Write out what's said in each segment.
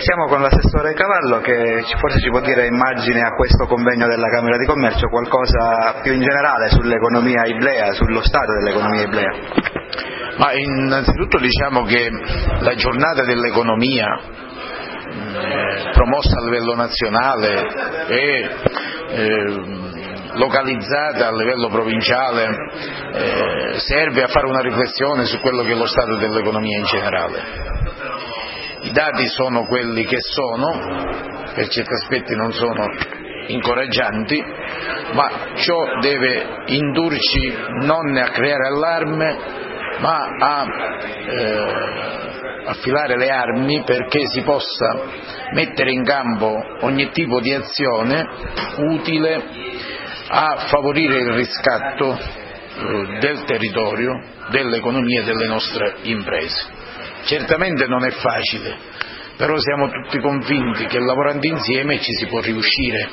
siamo con l'assessore Cavallo che forse ci può dire immagine a questo convegno della Camera di Commercio qualcosa più in generale sull'economia iblea, sullo stato dell'economia iblea. Ma innanzitutto diciamo che la giornata dell'economia promossa a livello nazionale e eh, localizzata a livello provinciale eh, serve a fare una riflessione su quello che è lo stato dell'economia in generale. I dati sono quelli che sono, per certi aspetti non sono incoraggianti, ma ciò deve indurci non a creare allarme, ma a eh, affilare le armi perché si possa mettere in campo ogni tipo di azione utile a favorire il riscatto eh, del territorio, dell'economia e delle nostre imprese. Certamente non è facile, però siamo tutti convinti che lavorando insieme ci si può riuscire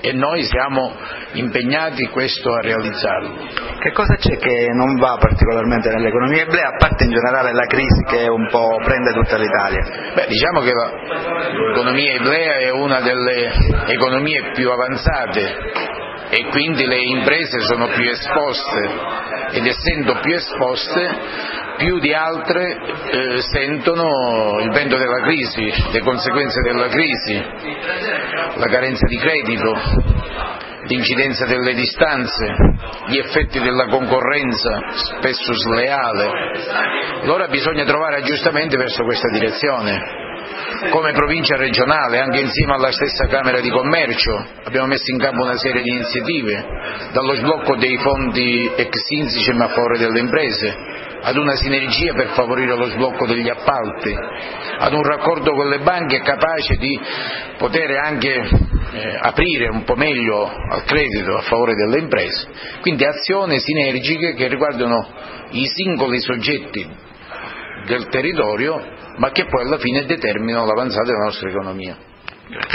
e noi siamo impegnati questo a realizzarlo. Che cosa c'è che non va particolarmente nell'economia eblea, a parte in generale la crisi che un po' prende tutta l'Italia? Beh, diciamo che l'economia eblea è una delle economie più avanzate e quindi le imprese sono più esposte ed essendo più esposte più di altre eh, sentono il vento della crisi, le conseguenze della crisi, la carenza di credito, l'incidenza delle distanze, gli effetti della concorrenza spesso sleale. Allora bisogna trovare aggiustamenti verso questa direzione. Come provincia regionale, anche insieme alla stessa Camera di Commercio, abbiamo messo in campo una serie di iniziative, dallo sblocco dei fondi ex Insicem a favore delle imprese, ad una sinergia per favorire lo sblocco degli appalti, ad un raccordo con le banche capace di poter anche eh, aprire un po' meglio al credito a favore delle imprese, quindi azioni sinergiche che riguardano i singoli soggetti del territorio ma che poi alla fine determinano l'avanzata della nostra economia.